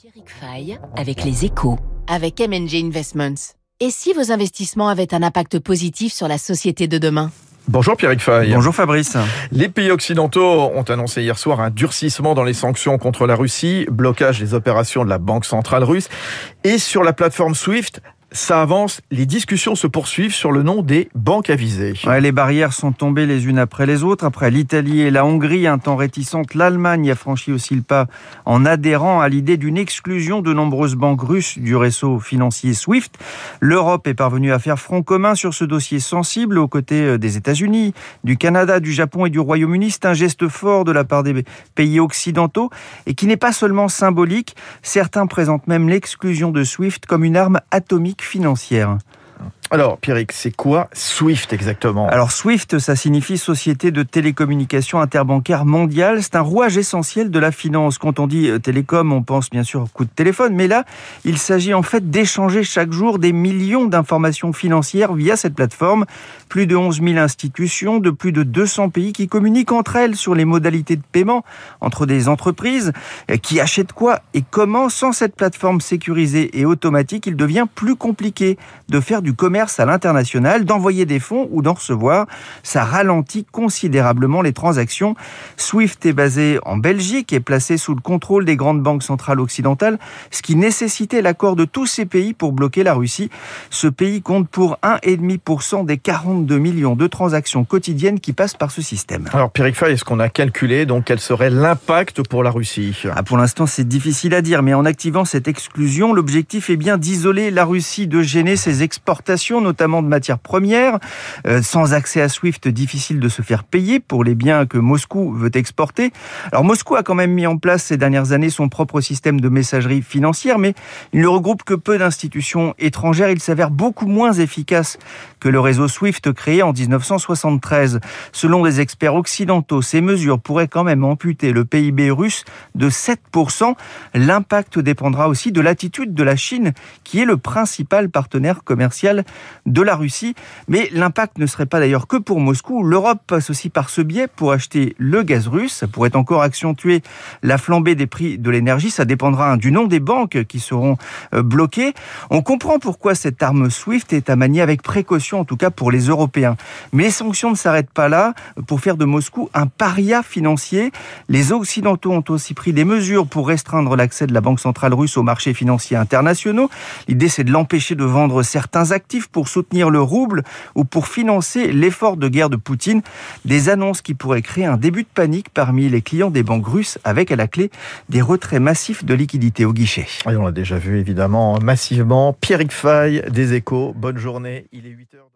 Pierrick Fay avec les échos, avec MNG Investments. Et si vos investissements avaient un impact positif sur la société de demain? Bonjour Pierrick Fay. Bonjour Fabrice. Les pays occidentaux ont annoncé hier soir un durcissement dans les sanctions contre la Russie, blocage des opérations de la Banque centrale russe et sur la plateforme SWIFT, ça avance, les discussions se poursuivent sur le nom des banques avisées. Ouais, les barrières sont tombées les unes après les autres. Après l'Italie et la Hongrie, un temps réticente, l'Allemagne a franchi aussi le pas en adhérant à l'idée d'une exclusion de nombreuses banques russes du réseau financier SWIFT. L'Europe est parvenue à faire front commun sur ce dossier sensible aux côtés euh, des États-Unis, du Canada, du Japon et du Royaume-Uni. C'est un geste fort de la part des pays occidentaux et qui n'est pas seulement symbolique. Certains présentent même l'exclusion de SWIFT comme une arme atomique financière. Alors, Pierrick, c'est quoi SWIFT exactement? Alors, SWIFT, ça signifie Société de télécommunication interbancaire mondiale. C'est un rouage essentiel de la finance. Quand on dit euh, télécom, on pense bien sûr au coup de téléphone, mais là, il s'agit en fait d'échanger chaque jour des millions d'informations financières via cette plateforme. Plus de 11 000 institutions de plus de 200 pays qui communiquent entre elles sur les modalités de paiement entre des entreprises, euh, qui achètent quoi et comment? Sans cette plateforme sécurisée et automatique, il devient plus compliqué de faire du commerce à l'international, d'envoyer des fonds ou d'en recevoir. Ça ralentit considérablement les transactions. SWIFT est basé en Belgique et placé sous le contrôle des grandes banques centrales occidentales, ce qui nécessitait l'accord de tous ces pays pour bloquer la Russie. Ce pays compte pour 1,5% des 42 millions de transactions quotidiennes qui passent par ce système. Alors, Pierrick Fay, est-ce qu'on a calculé donc quel serait l'impact pour la Russie? Ah, Pour l'instant, c'est difficile à dire, mais en activant cette exclusion, l'objectif est bien d'isoler la Russie, de gêner ses exportations notamment de matières premières. Euh, sans accès à SWIFT, difficile de se faire payer pour les biens que Moscou veut exporter. Alors Moscou a quand même mis en place ces dernières années son propre système de messagerie financière, mais il ne regroupe que peu d'institutions étrangères. Il s'avère beaucoup moins efficace que le réseau SWIFT créé en 1973. Selon des experts occidentaux, ces mesures pourraient quand même amputer le PIB russe de 7%. L'impact dépendra aussi de l'attitude de la Chine, qui est le principal partenaire commercial de la Russie. Mais l'impact ne serait pas d'ailleurs que pour Moscou. L'Europe passe aussi par ce biais pour acheter le gaz russe. Ça pourrait encore accentuer la flambée des prix de l'énergie. Ça dépendra du nom des banques qui seront euh, bloquées. On comprend pourquoi cette arme SWIFT est à manier avec précaution, en tout cas pour les Européens. Mais les sanctions ne s'arrêtent pas là pour faire de Moscou un paria financier. Les Occidentaux ont aussi pris des mesures pour restreindre l'accès de la Banque centrale russe aux marchés financiers internationaux. L'idée, c'est de l'empêcher de vendre certains actifs pour soutenir le rouble ou pour financer l'effort de guerre de Poutine. Des annonces qui pourraient créer un début de panique parmi les clients des banques russes avec à la clé des retraits massifs de liquidités au guichet. Et on l'a déjà vu évidemment massivement. Pierrick Fay des échos, bonne journée, il est 8h.